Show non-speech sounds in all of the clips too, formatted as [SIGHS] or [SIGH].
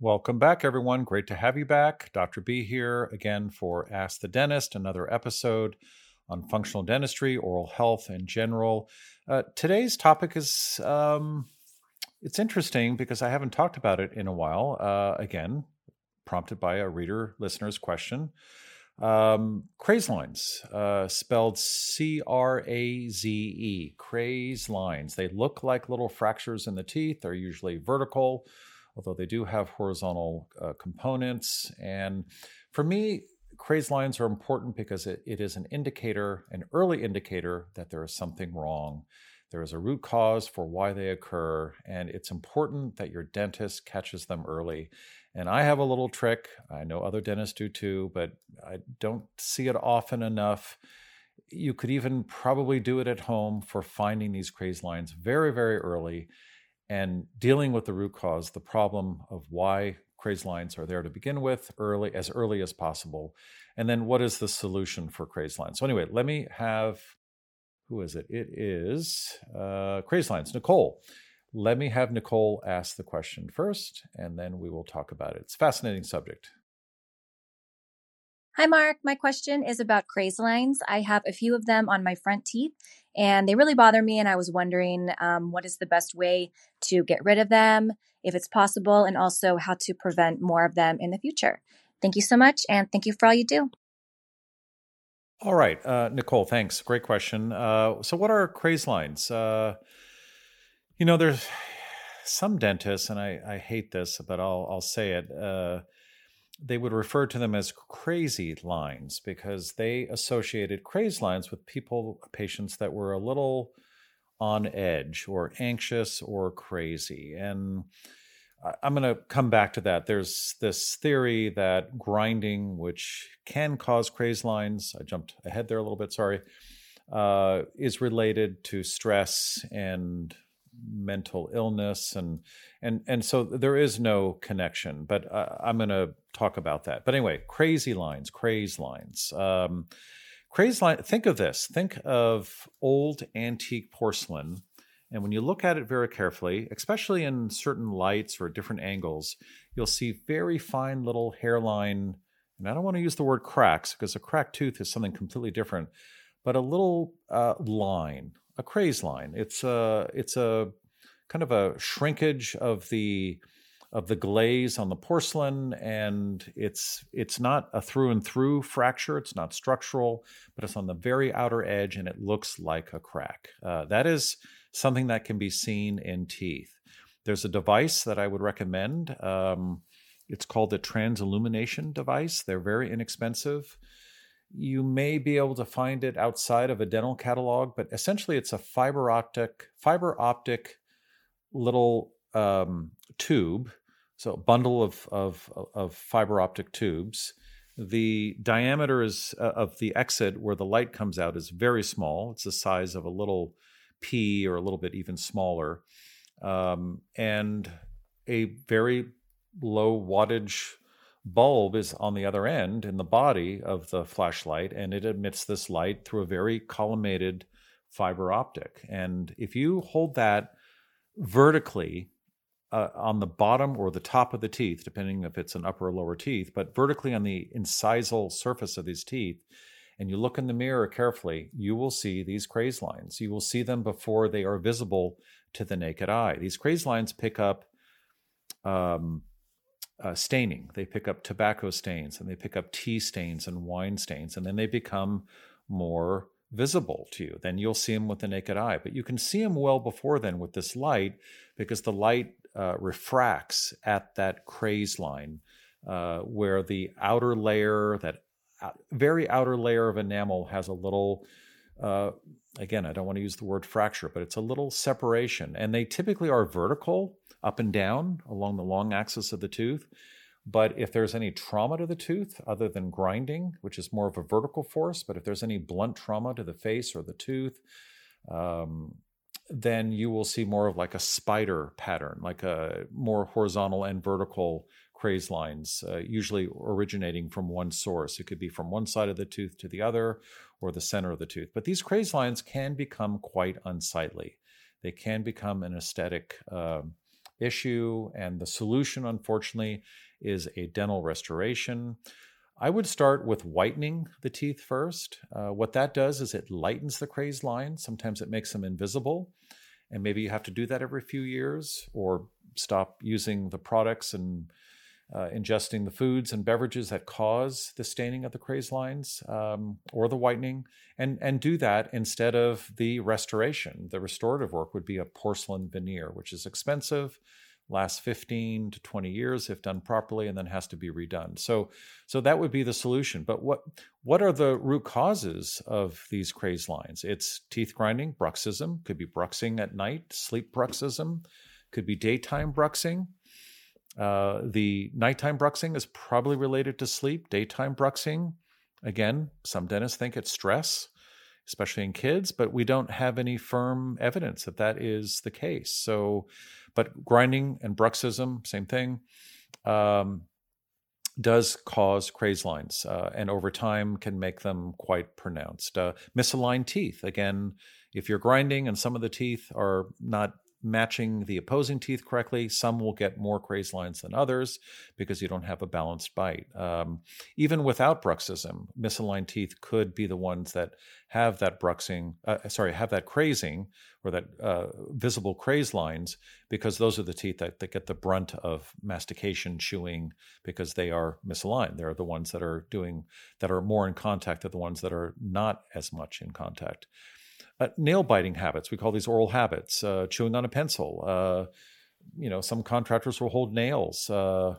Welcome back, everyone. Great to have you back. Dr. B here again for Ask the Dentist, another episode on functional dentistry, oral health in general. Uh, today's topic is um, it's interesting because I haven't talked about it in a while. Uh, again, prompted by a reader listener's question. Um, craze lines, uh, spelled C R A Z E, craze lines. They look like little fractures in the teeth. They're usually vertical, although they do have horizontal uh, components. And for me, craze lines are important because it, it is an indicator, an early indicator that there is something wrong. There is a root cause for why they occur, and it's important that your dentist catches them early. And I have a little trick. I know other dentists do too, but I don't see it often enough. You could even probably do it at home for finding these craze lines very, very early and dealing with the root cause, the problem of why craze lines are there to begin with early as early as possible and then what is the solution for craze lines so anyway let me have who is it? It is uh, Craze Lines, Nicole. Let me have Nicole ask the question first, and then we will talk about it. It's a fascinating subject. Hi, Mark. My question is about craze lines. I have a few of them on my front teeth, and they really bother me. And I was wondering um, what is the best way to get rid of them, if it's possible, and also how to prevent more of them in the future. Thank you so much, and thank you for all you do. All right, uh, Nicole, thanks. Great question. Uh, so, what are craze lines? Uh, you know, there's [SIGHS] some dentists, and I, I hate this, but I'll I'll say it. They would refer to them as crazy lines because they associated craze lines with people, patients that were a little on edge or anxious or crazy, and I'm going to come back to that. There's this theory that grinding, which can cause craze lines, I jumped ahead there a little bit, sorry, uh, is related to stress and mental illness and and and so there is no connection but uh, i'm going to talk about that but anyway crazy lines craze lines um, craze line think of this think of old antique porcelain and when you look at it very carefully, especially in certain lights or different angles, you'll see very fine little hairline. And I don't want to use the word cracks because a cracked tooth is something completely different, but a little uh, line, a craze line. It's a it's a kind of a shrinkage of the of the glaze on the porcelain and it's it's not a through and through fracture it's not structural but it's on the very outer edge and it looks like a crack uh, that is something that can be seen in teeth. There's a device that I would recommend. Um, it's called the transillumination device. They're very inexpensive. You may be able to find it outside of a dental catalog, but essentially it's a fiber optic fiber optic little um, tube, so a bundle of, of of fiber optic tubes. The diameter is uh, of the exit where the light comes out is very small. It's the size of a little pea or a little bit even smaller, um, and a very low wattage bulb is on the other end in the body of the flashlight, and it emits this light through a very collimated fiber optic. And if you hold that vertically uh, on the bottom or the top of the teeth, depending if it's an upper or lower teeth, but vertically on the incisal surface of these teeth, and you look in the mirror carefully, you will see these craze lines. You will see them before they are visible to the naked eye. These craze lines pick up um, uh, staining, they pick up tobacco stains, and they pick up tea stains and wine stains, and then they become more visible to you. Then you'll see them with the naked eye. But you can see them well before then with this light because the light uh, refracts at that craze line. Uh, where the outer layer, that very outer layer of enamel has a little uh, again i don't want to use the word fracture but it's a little separation. And they typically are vertical up and down along the long axis of the tooth. But if there's any trauma to the tooth other than grinding which is more of a vertical force but if there's any blunt trauma to the face or the tooth um, then you will see more of like a spider pattern like a more horizontal and vertical craze lines, uh, usually originating from one source. It could be from one side of the tooth to the other or the center of the tooth. But these craze lines can become quite unsightly. They can become an aesthetic uh, issue. And the solution, unfortunately, is a dental restoration. I would start with whitening the teeth first. Uh, what that does is it lightens the craze lines. Sometimes it makes them invisible. And maybe you have to do that every few years or stop using the products and uh, ingesting the foods and beverages that cause the staining of the craze lines um, or the whitening, and and do that instead of the restoration. The restorative work would be a porcelain veneer, which is expensive, lasts 15 to 20 years if done properly, and then has to be redone. So so that would be the solution. But what what are the root causes of these craze lines? It's teeth grinding, bruxism, could be bruxing at night, sleep bruxism, could be daytime bruxing uh, the nighttime bruxing is probably related to sleep. Daytime bruxing, again, some dentists think it's stress, especially in kids, but we don't have any firm evidence that that is the case. So, but grinding and bruxism, same thing, um, does cause crazed lines, uh, and over time can make them quite pronounced. Uh, misaligned teeth, again, if you're grinding and some of the teeth are not matching the opposing teeth correctly. Some will get more crazed lines than others because you don't have a balanced bite. Um, even without bruxism, misaligned teeth could be the ones that have that bruxing, uh, sorry, have that crazing or that uh, visible crazed lines because those are the teeth that, that get the brunt of mastication, chewing, because they are misaligned. They're the ones that are doing, that are more in contact than the ones that are not as much in contact. Uh, nail biting habits, we call these oral habits, uh, chewing on a pencil. Uh, you know, some contractors will hold nails uh,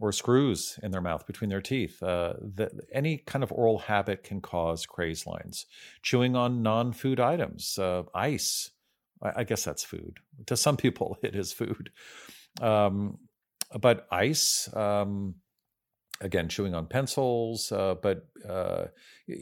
or screws in their mouth between their teeth. Uh, the, any kind of oral habit can cause crazed lines. Chewing on non food items, uh, ice, I, I, guess that's food. To some people, [LAUGHS] it is food. Um, but ice, um, again chewing on pencils uh, but uh,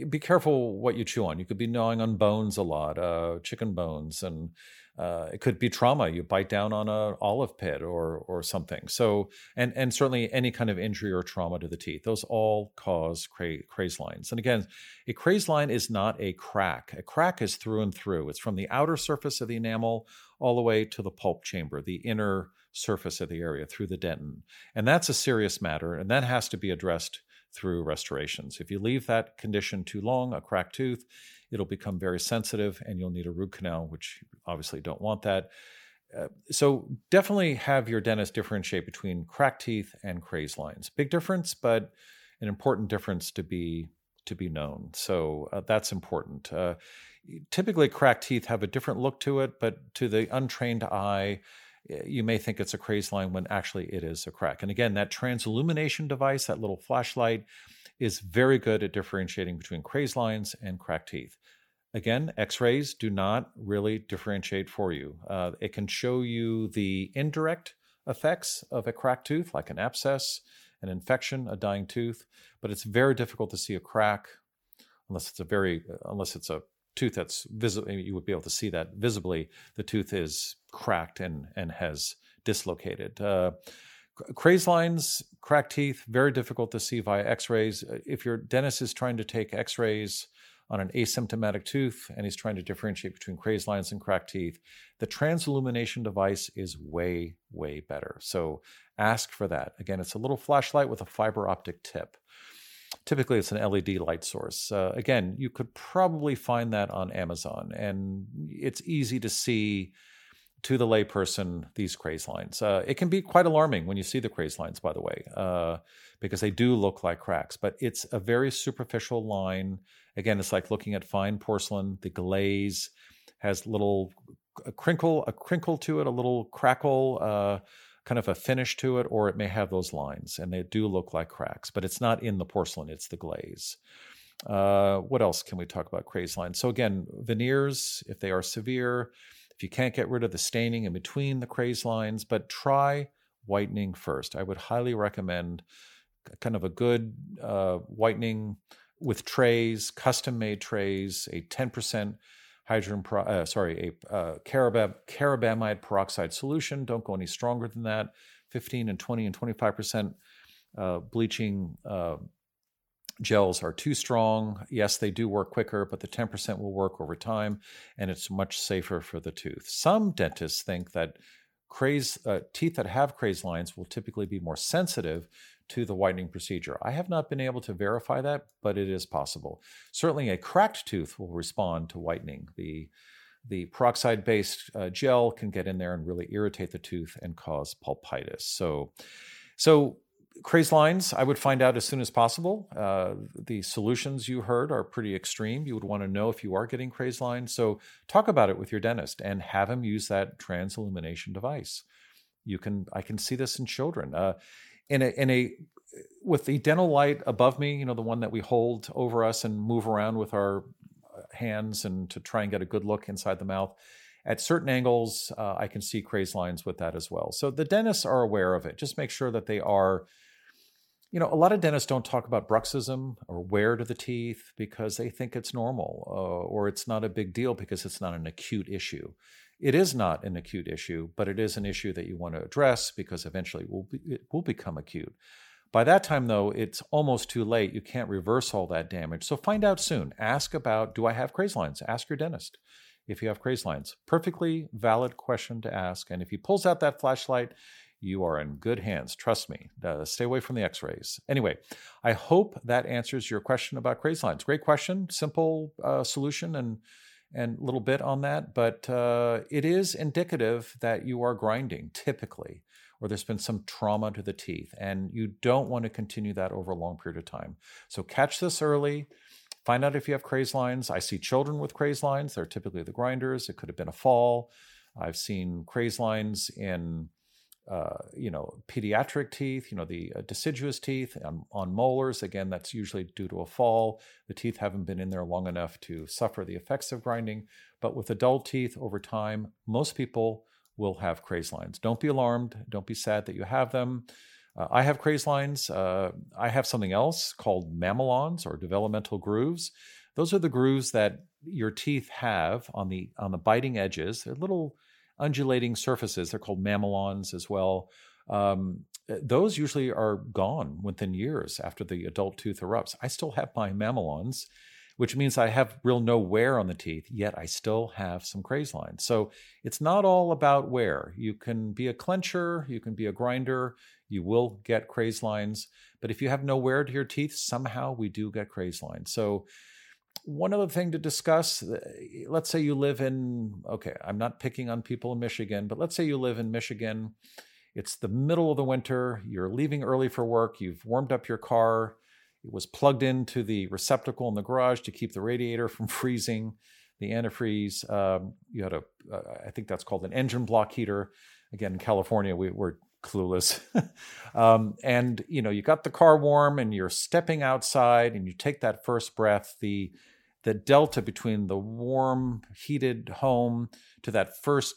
be careful what you chew on. You could be gnawing on bones a lot uh, chicken bones and uh, it could be trauma. You bite down on an olive pit or or something. So and and certainly any kind of injury or trauma to the teeth. Those all cause cra- crazed lines. And again a crazed line is not a crack. A crack is through and through. It's from the outer surface of the enamel all the way to the pulp chamber the inner surface of the area through the dentin. And that's a serious matter, and that has to be addressed through restorations. If you leave that condition too long, a cracked tooth, it'll become very sensitive and you'll need a root canal, which obviously don't want that. Uh, so definitely have your dentist differentiate between cracked teeth and crazed lines. Big difference, but an important difference to be to be known. So uh, that's important. Uh, typically, cracked teeth have a different look to it, but to the untrained eye, you may think it's a crazed line when actually it is a crack. And again, that transillumination device, that little flashlight, is very good at differentiating between crazed lines and cracked teeth. Again, x rays do not really differentiate for you. Uh, it can show you the indirect effects of a cracked tooth, like an abscess, an infection, a dying tooth, but it's very difficult to see a crack unless it's a very, unless it's a tooth that's visible, you would be able to see that visibly. The tooth is cracked and and has dislocated. Uh, crazed lines, cracked teeth, very difficult to see via X-rays. Uh, if your dentist is trying to take X-rays on an asymptomatic tooth and he's trying to differentiate between crazed lines and cracked teeth, the transillumination device is way, way better. So ask for that. Again, it's a little flashlight with a fiber optic tip. Typically, it's an LED light source. Uh, again, you could probably find that on Amazon, and it's easy to see to the layperson these crazed lines. Uh, it can be quite alarming when you see the crazed lines, by the way, uh, because they do look like cracks, but it's a very superficial line. Again, it's like looking at fine porcelain. The glaze has little a crinkle, a crinkle to it, a little crackle. Uh, kind of a finish to it, or it may have those lines, and they do look like cracks, but it's not in the porcelain, it's the glaze. Uh, what else can we talk about crazed lines? So, again, veneers, if they are severe, if you can't get rid of the staining in between the craze lines, but try whitening first. I would highly recommend kind of a good uh, whitening with trays, custom made trays, a 10% hydrogen, pro, uh, sorry, a uh, carabam, carabamide peroxide solution. Don't go any stronger than that. 15 and 20 and 25 percent uh, bleaching uh, gels are too strong. Yes, they do work quicker, but the 10% will work over time, and it's much safer for the tooth. Some dentists think that craze uh, teeth that have craze lines will typically be more sensitive to the whitening procedure. I have not been able to verify that, but it is possible. Certainly, a cracked tooth will respond to whitening. The the peroxide based uh, gel can get in there and really irritate the tooth and cause pulpitis. So, so crazed lines, I would find out as soon as possible. Uh, the solutions you heard are pretty extreme. You would want to know if you are getting crazed lines. So talk about it with your dentist and have him use that transillumination device. You can, I can see this in children. Uh, in a, in a, with the dental light above me, you know, the one that we hold over us and move around with our uh, hands and to try and get a good look inside the mouth at certain angles, uh, I can see crazed lines with that as well. So the dentists are aware of it. Just make sure that they are you know, a lot of dentists don't talk about bruxism or wear to the teeth because they think it's normal uh, or it's not a big deal because it's not an acute issue. It is not an acute issue, but it is an issue that you want to address because eventually it will, be, it will become acute. By that time, though, it's almost too late. You can't reverse all that damage. So find out soon. Ask about do I have crazed lines? Ask your dentist if you have crazed lines. Perfectly valid question to ask. And if he pulls out that flashlight, you are in good hands. Trust me. Uh, stay away from the x rays. Anyway, I hope that answers your question about crazed lines. Great question, simple uh, solution, and and little bit on that, but uh, it is indicative that you are grinding typically, or there's been some trauma to the teeth, and you don't want to continue that over a long period of time. So catch this early. Find out if you have crazed lines. I see children with crazed lines. They're typically the grinders. It could have been a fall. I've seen crazed lines in uh, you know, pediatric teeth, you know, the uh, deciduous teeth on, on, molars. Again, that's usually due to a fall. The teeth haven't been in there long enough to suffer the effects of grinding. But with adult teeth over time, most people will have crazed lines. Don't be alarmed. Don't be sad that you have them. Uh, I have crazed lines. Uh, I have something else called mamelons or developmental grooves. Those are the grooves that your teeth have on the on the biting edges. They're little undulating surfaces. They're called mamelons as well. Um, those usually are gone within years after the adult tooth erupts. I still have my mamelons, which means I have real no wear on the teeth, yet I still have some crazed lines. So it's not all about wear. You can be a clencher, you can be a grinder, you will get crazed lines. But if you have no wear to your teeth, somehow we do get crazed lines. So one other thing to discuss let's say you live in okay i'm not picking on people in michigan but let's say you live in michigan. It's the middle of the winter. You're leaving early for work. You've warmed up your car. It was plugged into the receptacle in the garage to keep the radiator [LAUGHS] from freezing the antifreeze um, you had a uh, I think that's called an engine block heater. Again in california we, we're clueless. [LAUGHS] Um, and you know you got the car warm and you're stepping outside and you take that first breath the the delta between the warm heated home to that first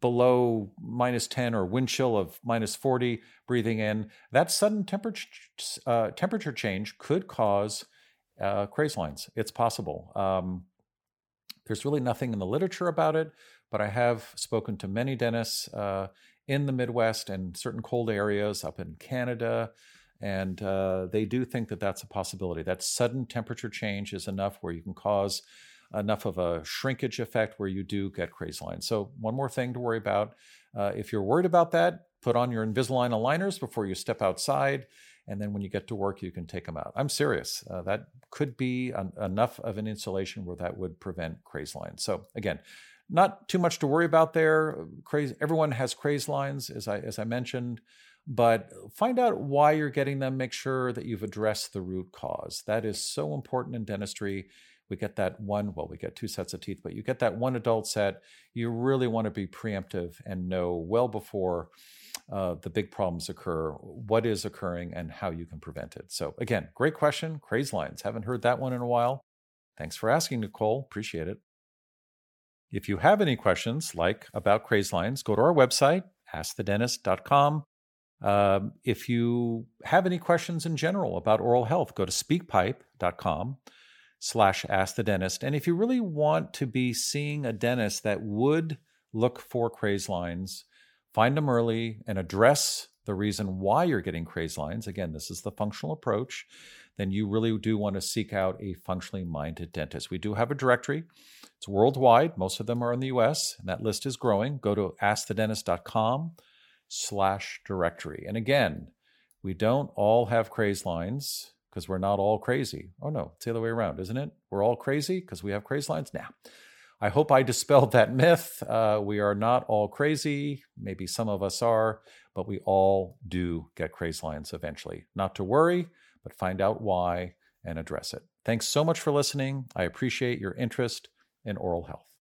below minus 10 or wind chill of minus 40 breathing in that sudden temperature uh, temperature change could cause uh, crazed lines. It's possible. Um, there's really nothing in the literature about it but i have spoken to many dentists uh, in the Midwest and certain cold areas up in Canada. And uh, they do think that that's a possibility. That sudden temperature change is enough where you can cause enough of a shrinkage effect where you do get crazed lines. So, one more thing to worry about. Uh, if you're worried about that, put on your Invisalign aligners before you step outside. And then when you get to work, you can take them out. I'm serious. Uh, that could be an, enough of an insulation where that would prevent crazed lines. So, again, not too much to worry about there. Crazy, everyone has craze lines, as I as I mentioned, but find out why you're getting them. Make sure that you've addressed the root cause. That is so important in dentistry. We get that one, well, we get two sets of teeth, but you get that one adult set. You really want to be preemptive and know well before uh, the big problems occur, what is occurring, and how you can prevent it. So, again, great question. Craze lines. Haven't heard that one in a while. Thanks for asking, Nicole. Appreciate it. If you have any questions, like about crazed lines, go to our website, askthedentist.com. Um, if you have any questions in general about oral health, go to speakpipe.com slash ask the dentist. And if you really want to be seeing a dentist that would look for crazed lines, find them early and address the reason why you're getting crazed lines, again, this is the functional approach, then you really do want to seek out a functionally minded dentist. We do have a directory. It's worldwide. Most of them are in the US, and that list is growing. Go to askthedentist.com slash directory. And again, we don't all have crazed lines because we're not all crazy. Oh no, it's the other way around, isn't it? We're all crazy because we have crazed lines? Now, I hope I [LAUGHS] dispelled that myth. Uh, we are not all crazy. Maybe some of us are, but we all do get crazed lines eventually. Not to worry, but find out why and address it. Thanks so much for listening. I appreciate your interest in oral health.